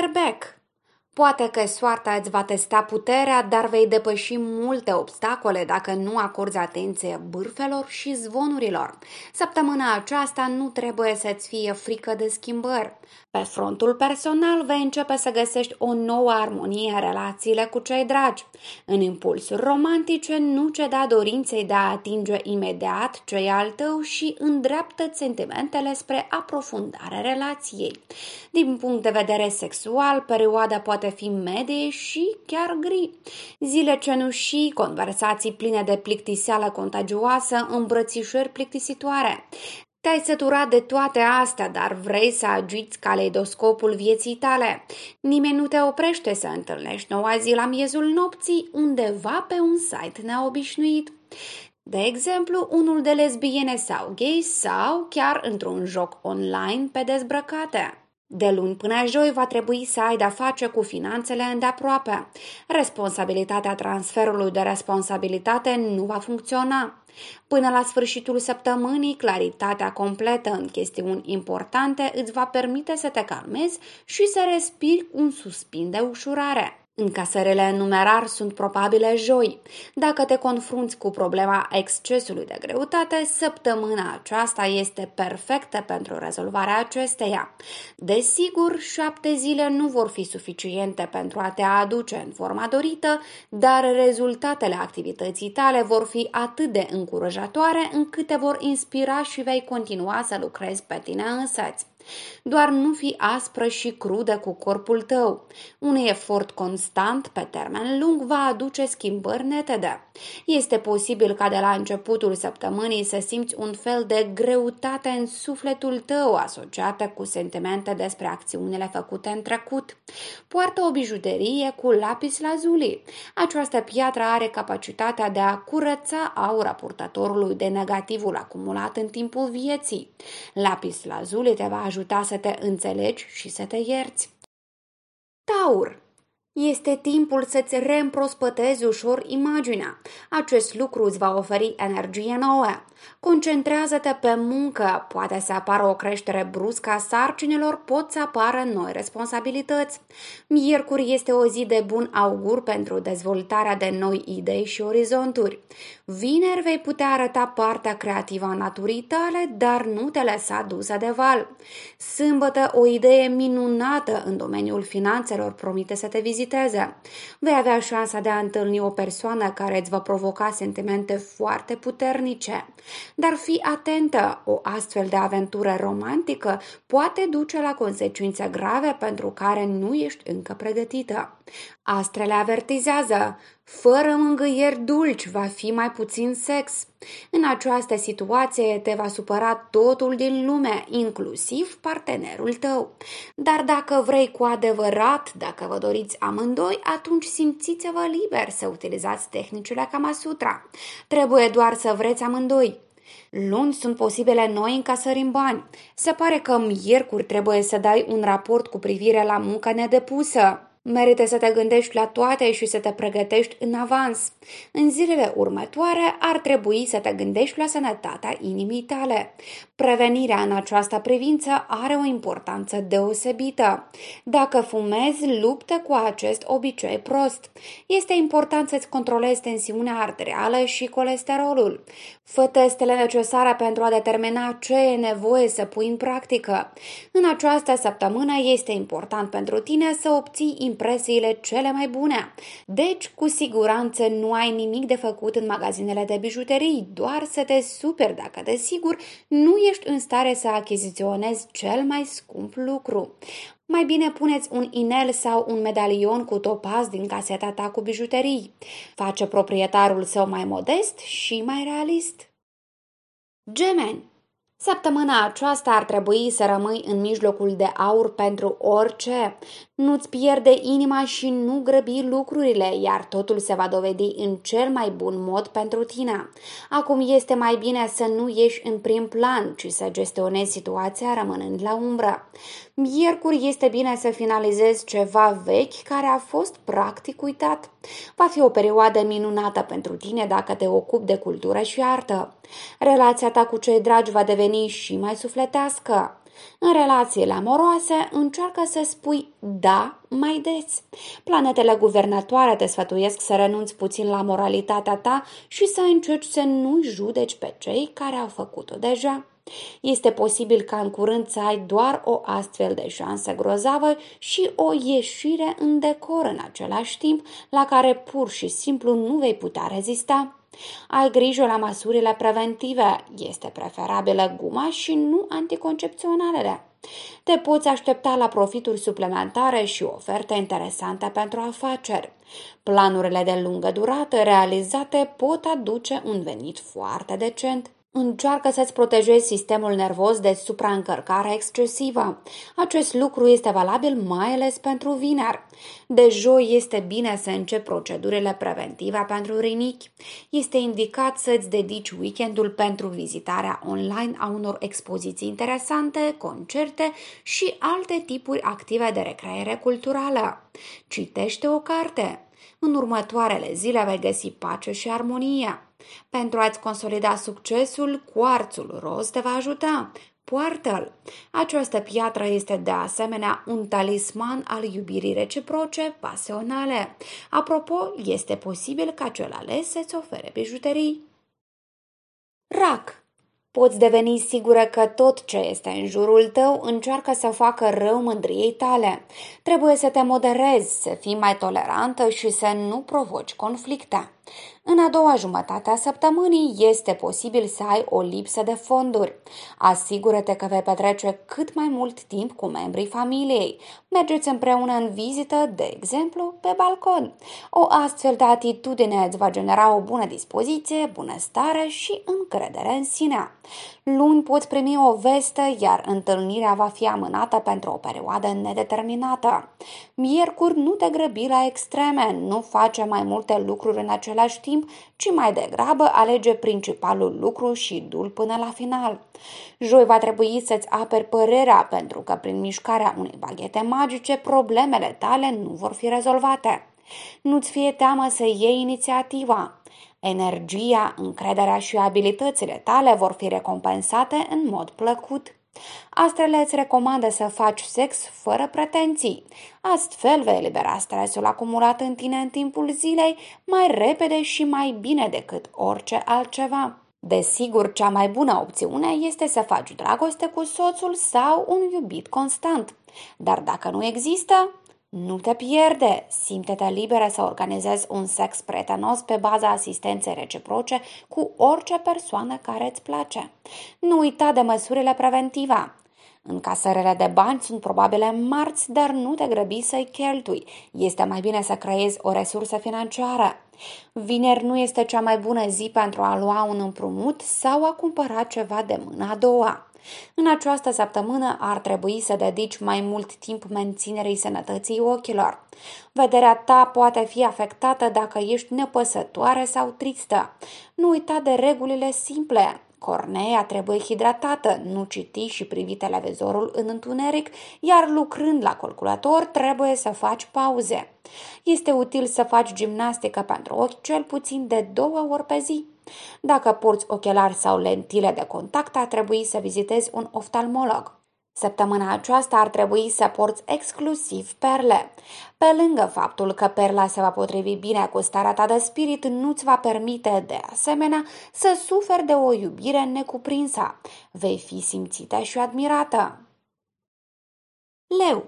paperback Poate că soarta îți va testa puterea, dar vei depăși multe obstacole dacă nu acorzi atenție bârfelor și zvonurilor. Săptămâna aceasta nu trebuie să-ți fie frică de schimbări. Pe frontul personal vei începe să găsești o nouă armonie în relațiile cu cei dragi. În impulsuri romantice nu ceda dorinței de a atinge imediat cei al tău și îndreaptă sentimentele spre aprofundarea relației. Din punct de vedere sexual, perioada poate fi medie și chiar gri. Zile cenușii, conversații pline de plictiseală contagioasă, îmbrățișări plictisitoare. Te-ai săturat de toate astea, dar vrei să agiți caleidoscopul vieții tale. Nimeni nu te oprește să întâlnești noua zi la miezul nopții undeva pe un site neobișnuit. De exemplu, unul de lesbiene sau gay sau chiar într-un joc online pe dezbrăcate. De luni până joi va trebui să ai de-a face cu finanțele îndeaproape. Responsabilitatea transferului de responsabilitate nu va funcționa. Până la sfârșitul săptămânii, claritatea completă în chestiuni importante îți va permite să te calmezi și să respiri un suspin de ușurare. Încasările în numerar sunt probabile joi. Dacă te confrunți cu problema excesului de greutate, săptămâna aceasta este perfectă pentru rezolvarea acesteia. Desigur, șapte zile nu vor fi suficiente pentru a te aduce în forma dorită, dar rezultatele activității tale vor fi atât de încurajatoare încât te vor inspira și vei continua să lucrezi pe tine însăți. Doar nu fi aspră și crudă cu corpul tău. Un efort constant pe termen lung va aduce schimbări netede. Este posibil ca de la începutul săptămânii să simți un fel de greutate în sufletul tău asociată cu sentimente despre acțiunile făcute în trecut. Poartă o bijuterie cu lapis lazuli. Această piatră are capacitatea de a curăța aura purtătorului de negativul acumulat în timpul vieții. Lapis lazuli te va ajuta să te înțelegi și să te ierți. Taur este timpul să-ți reîmprospătezi ușor imaginea. Acest lucru îți va oferi energie nouă. Concentrează-te pe muncă, poate să apară o creștere bruscă a sarcinilor, pot să apară noi responsabilități. Miercuri este o zi de bun augur pentru dezvoltarea de noi idei și orizonturi. Vineri vei putea arăta partea creativă a naturii tale, dar nu te lăsa dusă de val. Sâmbătă, o idee minunată în domeniul finanțelor promite să te viziteze. Vei avea șansa de a întâlni o persoană care îți va provoca sentimente foarte puternice. Dar fi atentă, o astfel de aventură romantică poate duce la consecințe grave pentru care nu ești încă pregătită. Astrele avertizează, fără mângâieri dulci va fi mai puțin sex. În această situație te va supăra totul din lume, inclusiv partenerul tău. Dar dacă vrei cu adevărat, dacă vă doriți amândoi, atunci simțiți-vă liber să utilizați tehnicile Kamasutra. Trebuie doar să vreți amândoi. Luni sunt posibile noi încasări în bani. Se pare că miercuri trebuie să dai un raport cu privire la munca nedepusă. Merită să te gândești la toate și să te pregătești în avans. În zilele următoare ar trebui să te gândești la sănătatea inimii tale. Prevenirea în această privință are o importanță deosebită. Dacă fumezi, luptă cu acest obicei prost. Este important să-ți controlezi tensiunea arterială și colesterolul. Fă testele necesare pentru a determina ce e nevoie să pui în practică. În această săptămână este important pentru tine să obții impresiile cele mai bune. Deci, cu siguranță nu ai nimic de făcut în magazinele de bijuterii, doar să te superi dacă, desigur, nu ești în stare să achiziționezi cel mai scump lucru. Mai bine puneți un inel sau un medalion cu topaz din caseta ta cu bijuterii. Face proprietarul său mai modest și mai realist. Gemeni Săptămâna aceasta ar trebui să rămâi în mijlocul de aur pentru orice. Nu-ți pierde inima și nu grăbi lucrurile, iar totul se va dovedi în cel mai bun mod pentru tine. Acum este mai bine să nu ieși în prim plan, ci să gestionezi situația rămânând la umbră. Miercuri este bine să finalizezi ceva vechi care a fost practic uitat. Va fi o perioadă minunată pentru tine dacă te ocupi de cultură și artă. Relația ta cu cei dragi va deveni și mai sufletească. În relațiile amoroase, încearcă să spui da mai des. Planetele guvernatoare te sfătuiesc să renunți puțin la moralitatea ta și să încerci să nu judeci pe cei care au făcut-o deja. Este posibil ca în curând să ai doar o astfel de șansă grozavă și o ieșire în decor în același timp, la care pur și simplu nu vei putea rezista. Ai grijă la măsurile preventive. Este preferabilă guma și nu anticoncepționalele. Te poți aștepta la profituri suplimentare și oferte interesante pentru afaceri. Planurile de lungă durată realizate pot aduce un venit foarte decent. Încearcă să-ți protejezi sistemul nervos de supraîncărcare excesivă. Acest lucru este valabil mai ales pentru vineri. De joi este bine să începi procedurile preventive pentru rinichi. Este indicat să-ți dedici weekendul pentru vizitarea online a unor expoziții interesante, concerte și alte tipuri active de recreere culturală. Citește o carte. În următoarele zile vei găsi pace și armonie. Pentru a-ți consolida succesul, cuarțul roz te va ajuta. Poartă-l! Această piatră este de asemenea un talisman al iubirii reciproce, pasionale. Apropo, este posibil ca cel ales să-ți ofere bijuterii. Rac Poți deveni sigură că tot ce este în jurul tău încearcă să facă rău mândriei tale. Trebuie să te moderezi, să fii mai tolerantă și să nu provoci conflicte. În a doua jumătate a săptămânii este posibil să ai o lipsă de fonduri. Asigură-te că vei petrece cât mai mult timp cu membrii familiei. Mergeți împreună în vizită, de exemplu, pe balcon. O astfel de atitudine îți va genera o bună dispoziție, bunăstare și încredere în sine. Luni poți primi o veste, iar întâlnirea va fi amânată pentru o perioadă nedeterminată. Miercuri nu te grăbi la extreme, nu face mai multe lucruri în același timp, ci mai degrabă alege principalul lucru și dul până la final. Joi va trebui să-ți aperi părerea, pentru că prin mișcarea unei baghete magice problemele tale nu vor fi rezolvate. Nu-ți fie teamă să iei inițiativa. Energia, încrederea și abilitățile tale vor fi recompensate în mod plăcut. Astrele îți recomandă să faci sex fără pretenții. Astfel vei elibera stresul acumulat în tine în timpul zilei mai repede și mai bine decât orice altceva. Desigur, cea mai bună opțiune este să faci dragoste cu soțul sau un iubit constant. Dar dacă nu există, nu te pierde! Simte-te liberă să organizezi un sex prietenos pe baza asistenței reciproce cu orice persoană care îți place. Nu uita de măsurile preventive. Încasările de bani sunt probabile marți, dar nu te grăbi să-i cheltui. Este mai bine să creezi o resursă financiară. Vineri nu este cea mai bună zi pentru a lua un împrumut sau a cumpăra ceva de mâna a doua. În această săptămână ar trebui să dedici mai mult timp menținerii sănătății ochilor. Vederea ta poate fi afectată dacă ești nepăsătoare sau tristă. Nu uita de regulile simple. Cornea trebuie hidratată, nu citi și privi televizorul în întuneric, iar lucrând la calculator trebuie să faci pauze. Este util să faci gimnastică pentru ochi cel puțin de două ori pe zi. Dacă porți ochelari sau lentile de contact, ar trebui să vizitezi un oftalmolog. Săptămâna aceasta ar trebui să porți exclusiv perle. Pe lângă faptul că perla se va potrivi bine cu starea ta de spirit, nu-ți va permite, de asemenea, să suferi de o iubire necuprinsă. Vei fi simțită și admirată. Leu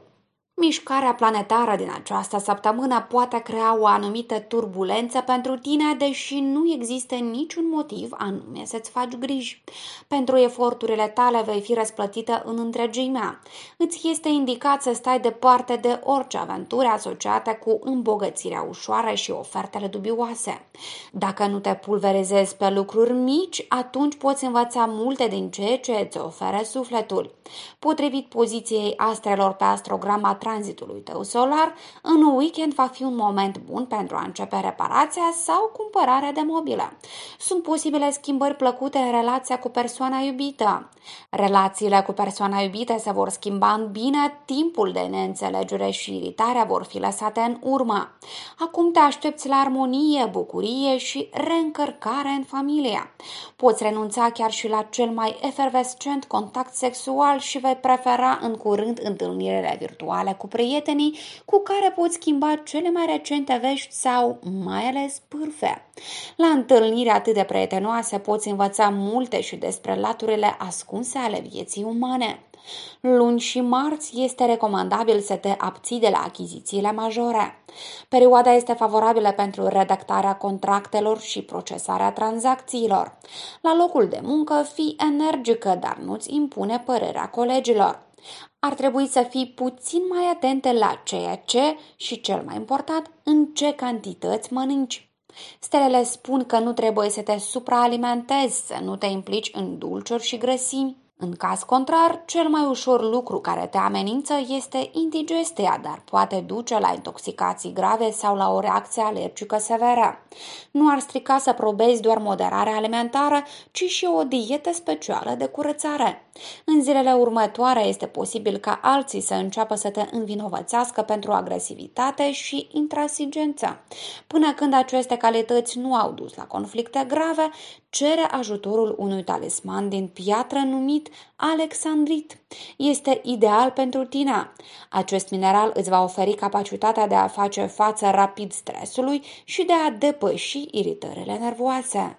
Mișcarea planetară din această săptămână poate crea o anumită turbulență pentru tine, deși nu există niciun motiv anume să-ți faci griji. Pentru eforturile tale vei fi răsplătită în întregimea. Îți este indicat să stai departe de orice aventură asociată cu îmbogățirea ușoară și ofertele dubioase. Dacă nu te pulverizezi pe lucruri mici, atunci poți învăța multe din ceea ce îți oferă sufletul. Potrivit poziției astrelor pe astrograma tranzitului tău solar, în weekend va fi un moment bun pentru a începe reparația sau cumpărarea de mobilă. Sunt posibile schimbări plăcute în relația cu persoana iubită. Relațiile cu persoana iubită se vor schimba în bine, timpul de neînțelegere și iritarea vor fi lăsate în urmă. Acum te aștepți la armonie, bucurie și reîncărcare în familie. Poți renunța chiar și la cel mai efervescent contact sexual și vei prefera în curând întâlnirile virtuale cu prietenii cu care poți schimba cele mai recente vești sau mai ales pârfe. La întâlniri atât de prietenoase poți învăța multe și despre laturile ascunse ale vieții umane. Luni și marți este recomandabil să te abții de la achizițiile majore. Perioada este favorabilă pentru redactarea contractelor și procesarea tranzacțiilor. La locul de muncă, fii energică, dar nu-ți impune părerea colegilor. Ar trebui să fii puțin mai atente la ceea ce și, cel mai important, în ce cantități mănânci. Stelele spun că nu trebuie să te supraalimentezi, să nu te implici în dulciuri și grăsimi. În caz contrar, cel mai ușor lucru care te amenință este indigestia, dar poate duce la intoxicații grave sau la o reacție alergică severă. Nu ar strica să probezi doar moderarea alimentară, ci și o dietă specială de curățare. În zilele următoare este posibil ca alții să înceapă să te învinovățească pentru agresivitate și intransigență. Până când aceste calități nu au dus la conflicte grave, cere ajutorul unui talisman din piatră numit Alexandrit. Este ideal pentru tine. Acest mineral îți va oferi capacitatea de a face față rapid stresului și de a depăși iritările nervoase.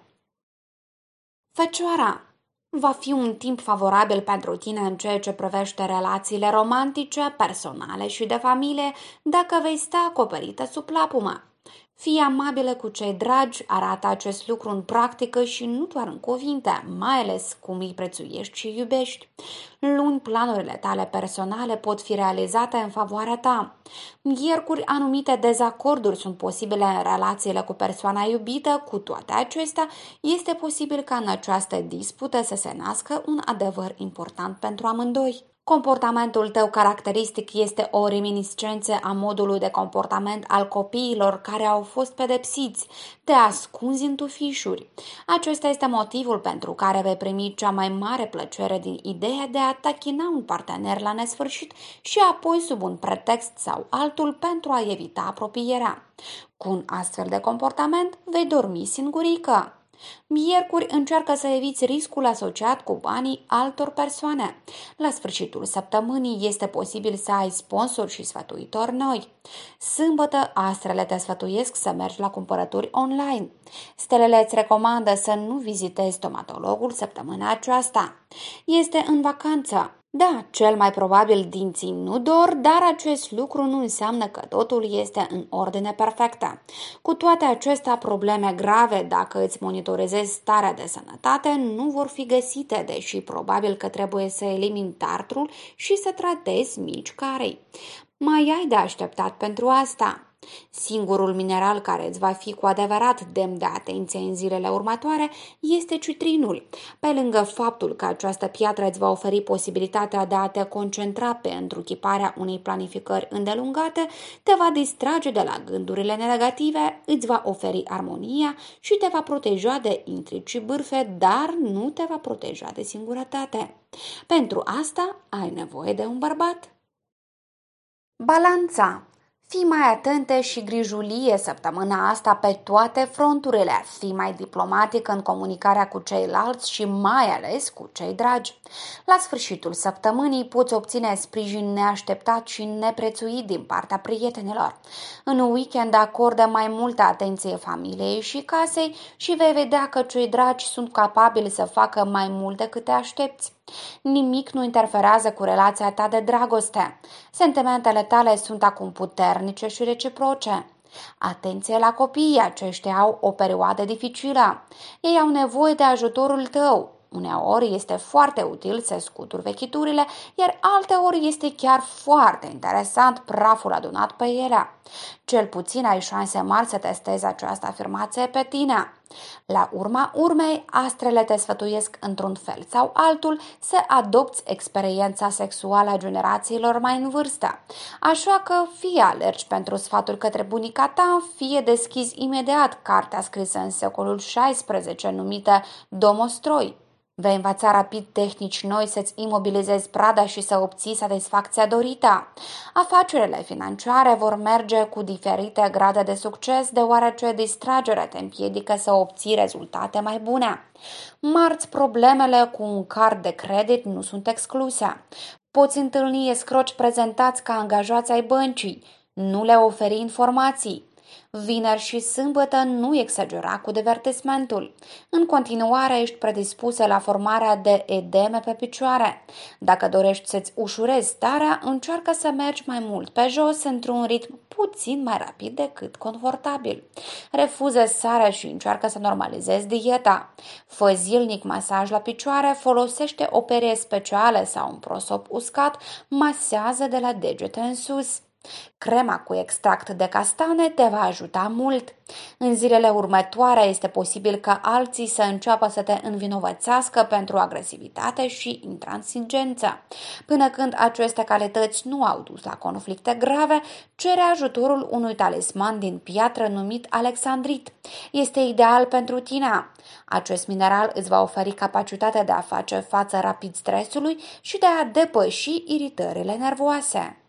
Fecioara Va fi un timp favorabil pentru tine în ceea ce privește relațiile romantice, personale și de familie, dacă vei sta acoperită sub lapumă. Fii amabilă cu cei dragi, arată acest lucru în practică și nu doar în cuvinte, mai ales cum îi prețuiești și iubești. Luni, planurile tale personale pot fi realizate în favoarea ta. Miercuri, anumite dezacorduri sunt posibile în relațiile cu persoana iubită, cu toate acestea, este posibil ca în această dispută să se nască un adevăr important pentru amândoi. Comportamentul tău caracteristic este o reminiscență a modului de comportament al copiilor care au fost pedepsiți. Te ascunzi în tufișuri. Acesta este motivul pentru care vei primi cea mai mare plăcere din ideea de a tachina un partener la nesfârșit și apoi sub un pretext sau altul pentru a evita apropierea. Cu un astfel de comportament vei dormi singurică. Miercuri încearcă să eviți riscul asociat cu banii altor persoane. La sfârșitul săptămânii este posibil să ai sponsori și sfătuitori noi. Sâmbătă, astrele te sfătuiesc să mergi la cumpărături online. Stelele îți recomandă să nu vizitezi stomatologul săptămâna aceasta. Este în vacanță. Da, cel mai probabil dinții nu dor, dar acest lucru nu înseamnă că totul este în ordine perfectă. Cu toate acestea, probleme grave, dacă îți monitorizezi starea de sănătate, nu vor fi găsite, deși probabil că trebuie să elimini tartrul și să tratezi mici carei. Mai ai de așteptat pentru asta. Singurul mineral care îți va fi cu adevărat demn de atenție în zilele următoare este citrinul. Pe lângă faptul că această piatră îți va oferi posibilitatea de a te concentra pe întruchiparea unei planificări îndelungate, te va distrage de la gândurile negative, îți va oferi armonia și te va proteja de intrigi și bârfe, dar nu te va proteja de singurătate. Pentru asta ai nevoie de un bărbat. Balanța Fii mai atente și grijulie săptămâna asta pe toate fronturile. Fii mai diplomatic în comunicarea cu ceilalți și mai ales cu cei dragi. La sfârșitul săptămânii poți obține sprijin neașteptat și neprețuit din partea prietenilor. În weekend acordă mai multă atenție familiei și casei și vei vedea că cei dragi sunt capabili să facă mai mult decât te aștepți. Nimic nu interferează cu relația ta de dragoste. Sentimentele tale sunt acum puternice și reciproce. Atenție la copii, aceștia au o perioadă dificilă. Ei au nevoie de ajutorul tău. Uneori este foarte util să scuturi vechiturile, iar alteori este chiar foarte interesant praful adunat pe ele. Cel puțin ai șanse mari să testezi această afirmație pe tine. La urma urmei, astrele te sfătuiesc într-un fel sau altul să adopți experiența sexuală a generațiilor mai în vârstă. Așa că fie alergi pentru sfatul către bunica ta, fie deschizi imediat cartea scrisă în secolul XVI numită Domostroi. Vei învăța rapid tehnici noi să-ți imobilizezi prada și să obții satisfacția dorită. Afacerile financiare vor merge cu diferite grade de succes, deoarece distragerea te împiedică să obții rezultate mai bune. Marți, problemele cu un card de credit nu sunt excluse. Poți întâlni escroci prezentați ca angajați ai băncii. Nu le oferi informații. Vineri și sâmbătă nu exagera cu divertismentul. În continuare ești predispusă la formarea de edeme pe picioare. Dacă dorești să-ți ușurezi starea, încearcă să mergi mai mult pe jos într-un ritm puțin mai rapid decât confortabil. Refuză sarea și încearcă să normalizezi dieta. Fă zilnic masaj la picioare, folosește o perie specială sau un prosop uscat, masează de la degete în sus. Crema cu extract de castane te va ajuta mult. În zilele următoare este posibil ca alții să înceapă să te învinovățească pentru agresivitate și intransigență. Până când aceste calități nu au dus la conflicte grave, cere ajutorul unui talisman din piatră numit alexandrit. Este ideal pentru tine. Acest mineral îți va oferi capacitatea de a face față rapid stresului și de a depăși iritările nervoase.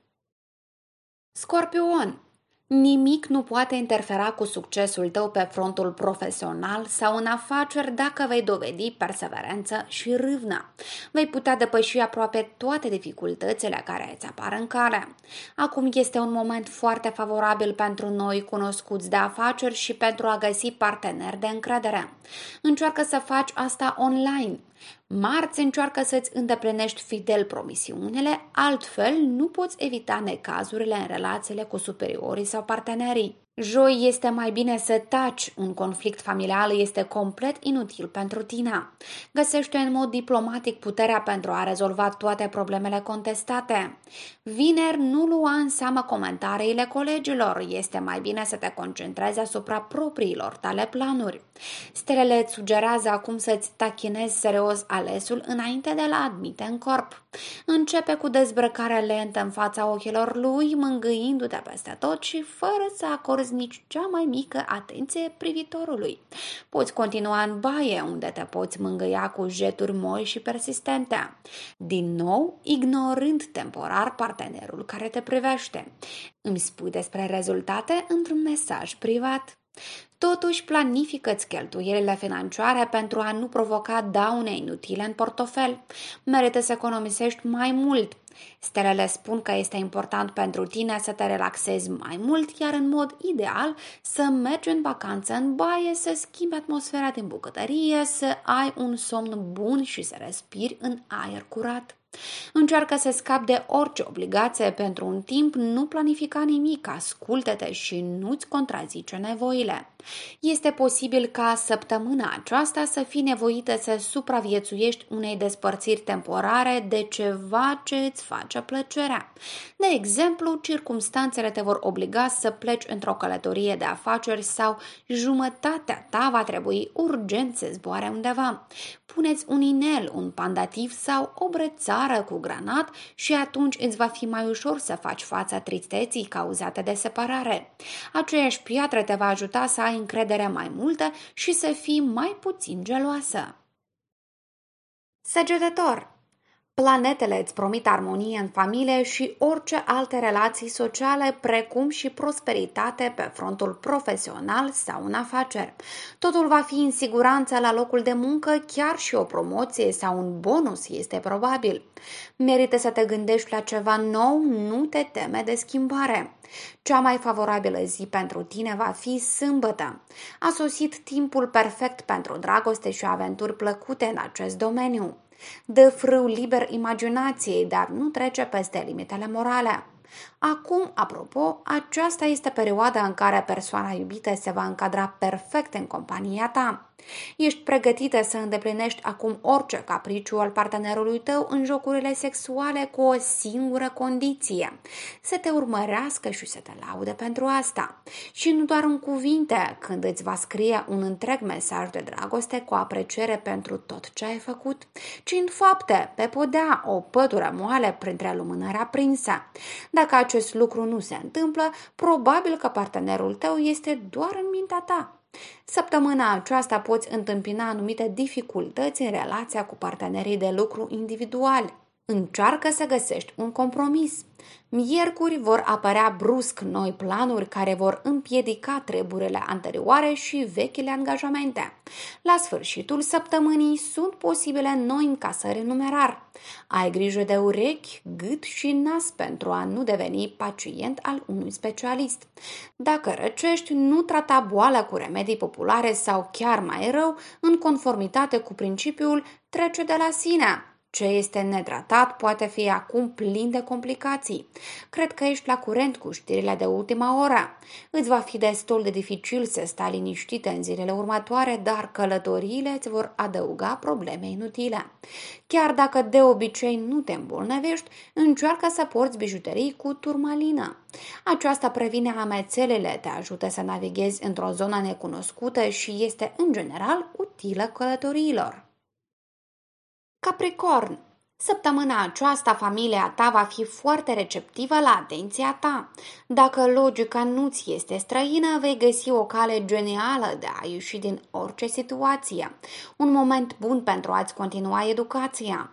Scorpion, nimic nu poate interfera cu succesul tău pe frontul profesional sau în afaceri dacă vei dovedi perseverență și râvnă. Vei putea depăși aproape toate dificultățile care îți apar în cale. Acum este un moment foarte favorabil pentru noi cunoscuți de afaceri și pentru a găsi parteneri de încredere. Încearcă să faci asta online. Marți încearcă să-ți îndeplinești fidel promisiunile, altfel nu poți evita necazurile în relațiile cu superiorii sau partenerii. Joi este mai bine să taci, un conflict familial este complet inutil pentru tine. Găsește în mod diplomatic puterea pentru a rezolva toate problemele contestate. Vineri nu lua în seamă comentariile colegilor, este mai bine să te concentrezi asupra propriilor tale planuri. Stelele îți sugerează acum să-ți tachinezi serios alesul înainte de la admite în corp. Începe cu dezbrăcarea lentă în fața ochilor lui, mângâindu-te peste tot și fără să acorzi nici cea mai mică atenție privitorului. Poți continua în baie, unde te poți mângâia cu jeturi moi și persistente. Din nou, ignorând temporar partenerul care te privește. Îmi spui despre rezultate într-un mesaj privat. Totuși, planifică-ți cheltuielile financiare pentru a nu provoca daune inutile în portofel. Merită să economisești mai mult. Stelele spun că este important pentru tine să te relaxezi mai mult, iar în mod ideal să mergi în vacanță în baie, să schimbi atmosfera din bucătărie, să ai un somn bun și să respiri în aer curat. Încearcă să scapi de orice obligație pentru un timp, nu planifica nimic, ascultă-te și nu-ți contrazice nevoile. Este posibil ca săptămâna aceasta să fii nevoită să supraviețuiești unei despărțiri temporare de ceva ce îți face plăcerea. De exemplu, circumstanțele te vor obliga să pleci într-o călătorie de afaceri sau jumătatea ta va trebui urgent să zboare undeva. Puneți un inel, un pandativ sau o brățară cu granat și atunci îți va fi mai ușor să faci fața tristeții cauzate de separare. Aceeași piatră te va ajuta să ai ai încredere mai multă și să fii mai puțin geloasă. Săgetător Planetele îți promit armonie în familie și orice alte relații sociale, precum și prosperitate pe frontul profesional sau în afaceri. Totul va fi în siguranță la locul de muncă, chiar și o promoție sau un bonus este probabil. Merită să te gândești la ceva nou, nu te teme de schimbare. Cea mai favorabilă zi pentru tine va fi sâmbătă. A sosit timpul perfect pentru dragoste și aventuri plăcute în acest domeniu. Dă frâu liber imaginației, dar nu trece peste limitele morale. Acum, apropo, aceasta este perioada în care persoana iubită se va încadra perfect în compania ta. Ești pregătită să îndeplinești acum orice capriciu al partenerului tău în jocurile sexuale cu o singură condiție. Să te urmărească și să te laude pentru asta. Și nu doar în cuvinte, când îți va scrie un întreg mesaj de dragoste cu apreciere pentru tot ce ai făcut, ci în fapte, pe podea, o pătură moale printre lumânări aprinse. Dacă acest lucru nu se întâmplă, probabil că partenerul tău este doar în mintea ta. Săptămâna aceasta poți întâmpina anumite dificultăți în relația cu partenerii de lucru individuali. Încearcă să găsești un compromis. Miercuri vor apărea brusc noi planuri care vor împiedica treburile anterioare și vechile angajamente. La sfârșitul săptămânii sunt posibile noi încasări în numerar. Ai grijă de urechi, gât și nas pentru a nu deveni pacient al unui specialist. Dacă răcești, nu trata boala cu remedii populare sau chiar mai rău, în conformitate cu principiul trece de la sine. Ce este netratat poate fi acum plin de complicații. Cred că ești la curent cu știrile de ultima oră. Îți va fi destul de dificil să stai liniștită în zilele următoare, dar călătoriile îți vor adăuga probleme inutile. Chiar dacă de obicei nu te îmbolnăvești, încearcă să porți bijuterii cu turmalină. Aceasta previne amețelele, te ajută să navighezi într-o zonă necunoscută și este, în general, utilă călătoriilor. Capricórnio Săptămâna aceasta, familia ta va fi foarte receptivă la atenția ta. Dacă logica nu ți este străină, vei găsi o cale genială de a ieși din orice situație. Un moment bun pentru a-ți continua educația.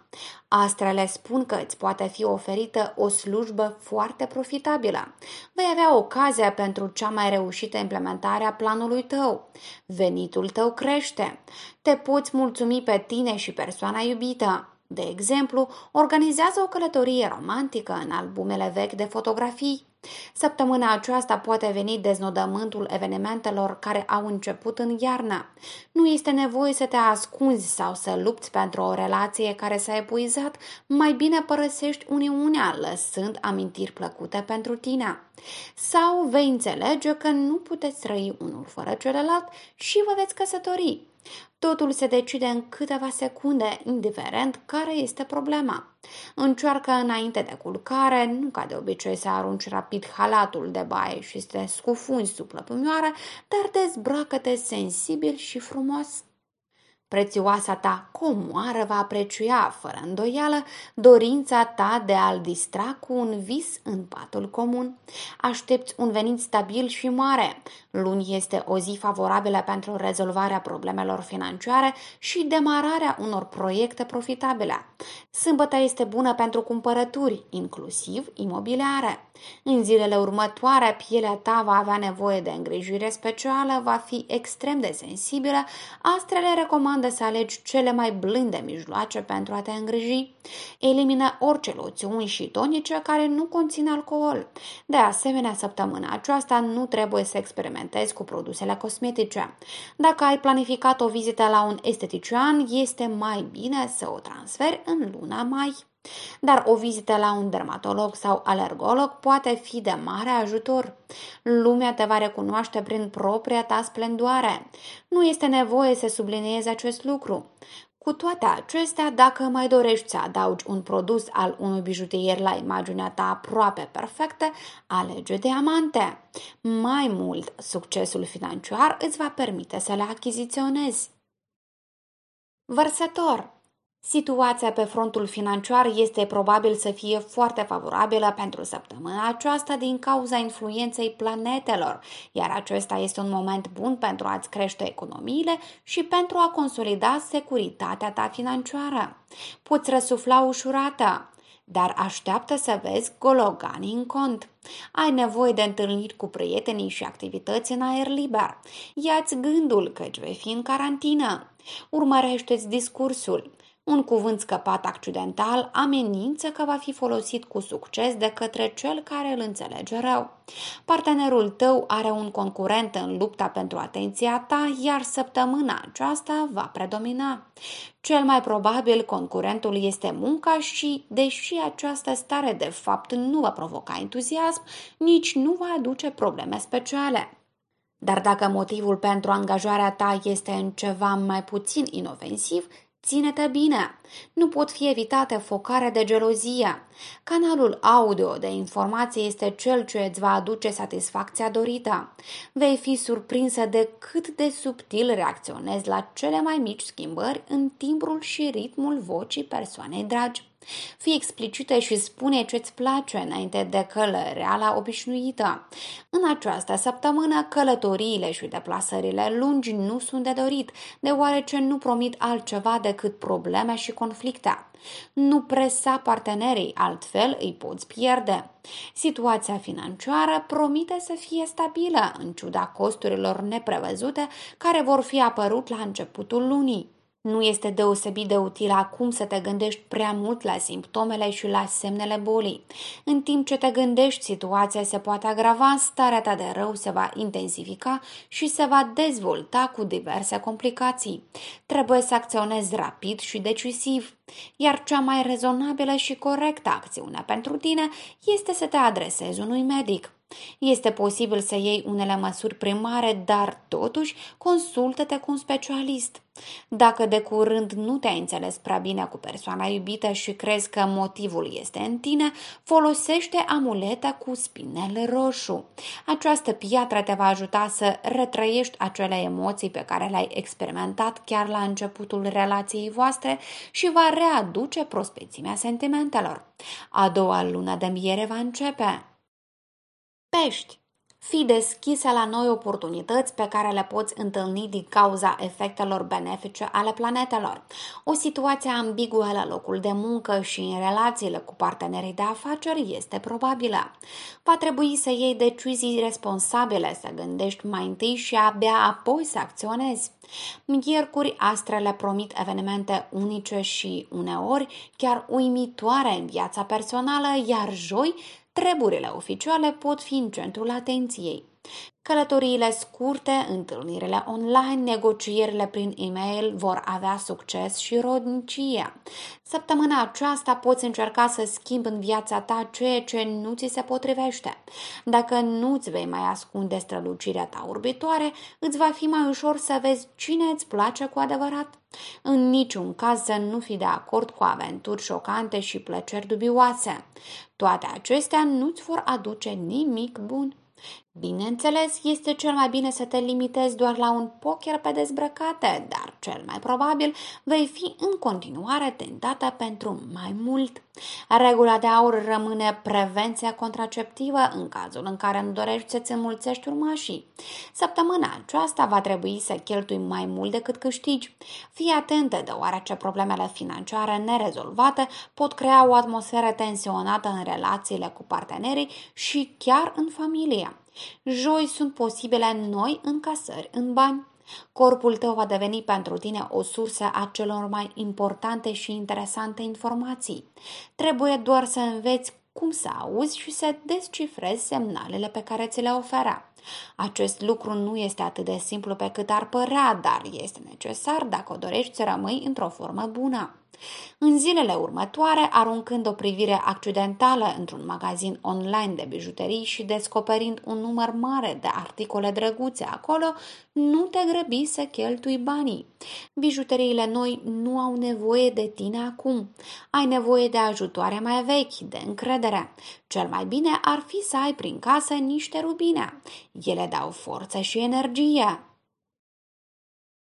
Astrele spun că îți poate fi oferită o slujbă foarte profitabilă. Vei avea ocazia pentru cea mai reușită implementare a planului tău. Venitul tău crește. Te poți mulțumi pe tine și persoana iubită. De exemplu, organizează o călătorie romantică în albumele vechi de fotografii. Săptămâna aceasta poate veni deznodământul evenimentelor care au început în iarnă. Nu este nevoie să te ascunzi sau să lupți pentru o relație care s-a epuizat, mai bine părăsești Uniunea, lăsând amintiri plăcute pentru tine. Sau vei înțelege că nu puteți trăi unul fără celălalt și vă veți căsători. Totul se decide în câteva secunde, indiferent care este problema. Încearcă înainte de culcare, nu ca de obicei să arunci rapid halatul de baie și să te scufunzi sub plăpumioară, dar dezbracă-te sensibil și frumos. Prețioasa ta comoară va aprecia, fără îndoială, dorința ta de a-l distra cu un vis în patul comun. Aștepți un venit stabil și mare. Luni este o zi favorabilă pentru rezolvarea problemelor financiare și demararea unor proiecte profitabile. Sâmbătă este bună pentru cumpărături, inclusiv imobiliare. În zilele următoare, pielea ta va avea nevoie de îngrijire specială, va fi extrem de sensibilă, astrele recomandă să alegi cele mai blânde mijloace pentru a te îngriji. Elimina orice loțiuni și tonice care nu conțin alcool. De asemenea, săptămâna aceasta nu trebuie să experimentezi cu produsele cosmetice. Dacă ai planificat o vizită la un estetician, este mai bine să o transferi în luna mai. Dar o vizită la un dermatolog sau alergolog poate fi de mare ajutor. Lumea te va recunoaște prin propria ta splendoare. Nu este nevoie să subliniezi acest lucru. Cu toate acestea, dacă mai dorești să adaugi un produs al unui bijutier la imaginea ta aproape perfectă, alege diamante. Mai mult, succesul financiar îți va permite să le achiziționezi. Vărsător Situația pe frontul financiar este probabil să fie foarte favorabilă pentru săptămâna aceasta din cauza influenței planetelor, iar acesta este un moment bun pentru a-ți crește economiile și pentru a consolida securitatea ta financiară. Poți răsufla ușurată, dar așteaptă să vezi gologanii în cont. Ai nevoie de întâlniri cu prietenii și activități în aer liber. Ia-ți gândul căci vei fi în carantină. Urmărește-ți discursul. Un cuvânt scăpat accidental amenință că va fi folosit cu succes de către cel care îl înțelege rău. Partenerul tău are un concurent în lupta pentru atenția ta, iar săptămâna aceasta va predomina. Cel mai probabil concurentul este munca și, deși această stare de fapt nu va provoca entuziasm, nici nu va aduce probleme speciale. Dar dacă motivul pentru angajarea ta este în ceva mai puțin inofensiv, Ține-te bine! Nu pot fi evitate focare de gelozie. Canalul audio de informație este cel ce îți va aduce satisfacția dorită. Vei fi surprinsă de cât de subtil reacționezi la cele mai mici schimbări în timbrul și ritmul vocii persoanei dragi. Fii explicită și spune ce-ți place înainte de călăreala obișnuită. În această săptămână, călătoriile și deplasările lungi nu sunt de dorit, deoarece nu promit altceva decât probleme și conflicte. Nu presa partenerii, altfel îi poți pierde. Situația financiară promite să fie stabilă, în ciuda costurilor neprevăzute care vor fi apărut la începutul lunii. Nu este deosebit de util acum să te gândești prea mult la simptomele și la semnele bolii. În timp ce te gândești, situația se poate agrava, starea ta de rău se va intensifica și se va dezvolta cu diverse complicații. Trebuie să acționezi rapid și decisiv, iar cea mai rezonabilă și corectă acțiune pentru tine este să te adresezi unui medic. Este posibil să iei unele măsuri primare, dar totuși consultă-te cu un specialist. Dacă de curând nu te-ai înțeles prea bine cu persoana iubită și crezi că motivul este în tine, folosește amuleta cu spinel roșu. Această piatră te va ajuta să retrăiești acele emoții pe care le-ai experimentat chiar la începutul relației voastre și va readuce prospețimea sentimentelor. A doua lună de miere va începe. Pești. Fii deschise la noi oportunități pe care le poți întâlni din cauza efectelor benefice ale planetelor. O situație ambiguă la locul de muncă și în relațiile cu partenerii de afaceri este probabilă. Va trebui să iei decizii responsabile, să gândești mai întâi și abia apoi să acționezi. Miercuri astrele promit evenimente unice și uneori chiar uimitoare în viața personală, iar joi treburile oficiale pot fi în centrul atenției. Călătoriile scurte, întâlnirile online, negocierile prin e-mail vor avea succes și rodnicie. Săptămâna aceasta poți încerca să schimbi în viața ta ceea ce nu ți se potrivește. Dacă nu îți vei mai ascunde strălucirea ta orbitoare, îți va fi mai ușor să vezi cine îți place cu adevărat. În niciun caz să nu fi de acord cu aventuri șocante și plăceri dubioase. Toate acestea nu-ți vor aduce nimic bun. Bineînțeles, este cel mai bine să te limitezi doar la un poker pe dezbrăcate, dar cel mai probabil vei fi în continuare tentată pentru mai mult. Regula de aur rămâne prevenția contraceptivă în cazul în care nu dorești să-ți înmulțești urmașii. Săptămâna aceasta va trebui să cheltui mai mult decât câștigi. Fii atentă deoarece problemele financiare nerezolvate pot crea o atmosferă tensionată în relațiile cu partenerii și chiar în familie. Joi sunt posibile noi încasări în bani. Corpul tău va deveni pentru tine o sursă a celor mai importante și interesante informații. Trebuie doar să înveți cum să auzi și să descifrezi semnalele pe care ți le oferă. Acest lucru nu este atât de simplu pe cât ar părea, dar este necesar dacă o dorești să rămâi într-o formă bună. În zilele următoare, aruncând o privire accidentală într-un magazin online de bijuterii și descoperind un număr mare de articole drăguțe acolo, nu te grăbi să cheltui banii. Bijuteriile noi nu au nevoie de tine acum. Ai nevoie de ajutoare mai vechi, de încredere. Cel mai bine ar fi să ai prin casă niște rubine. Ele dau forță și energie.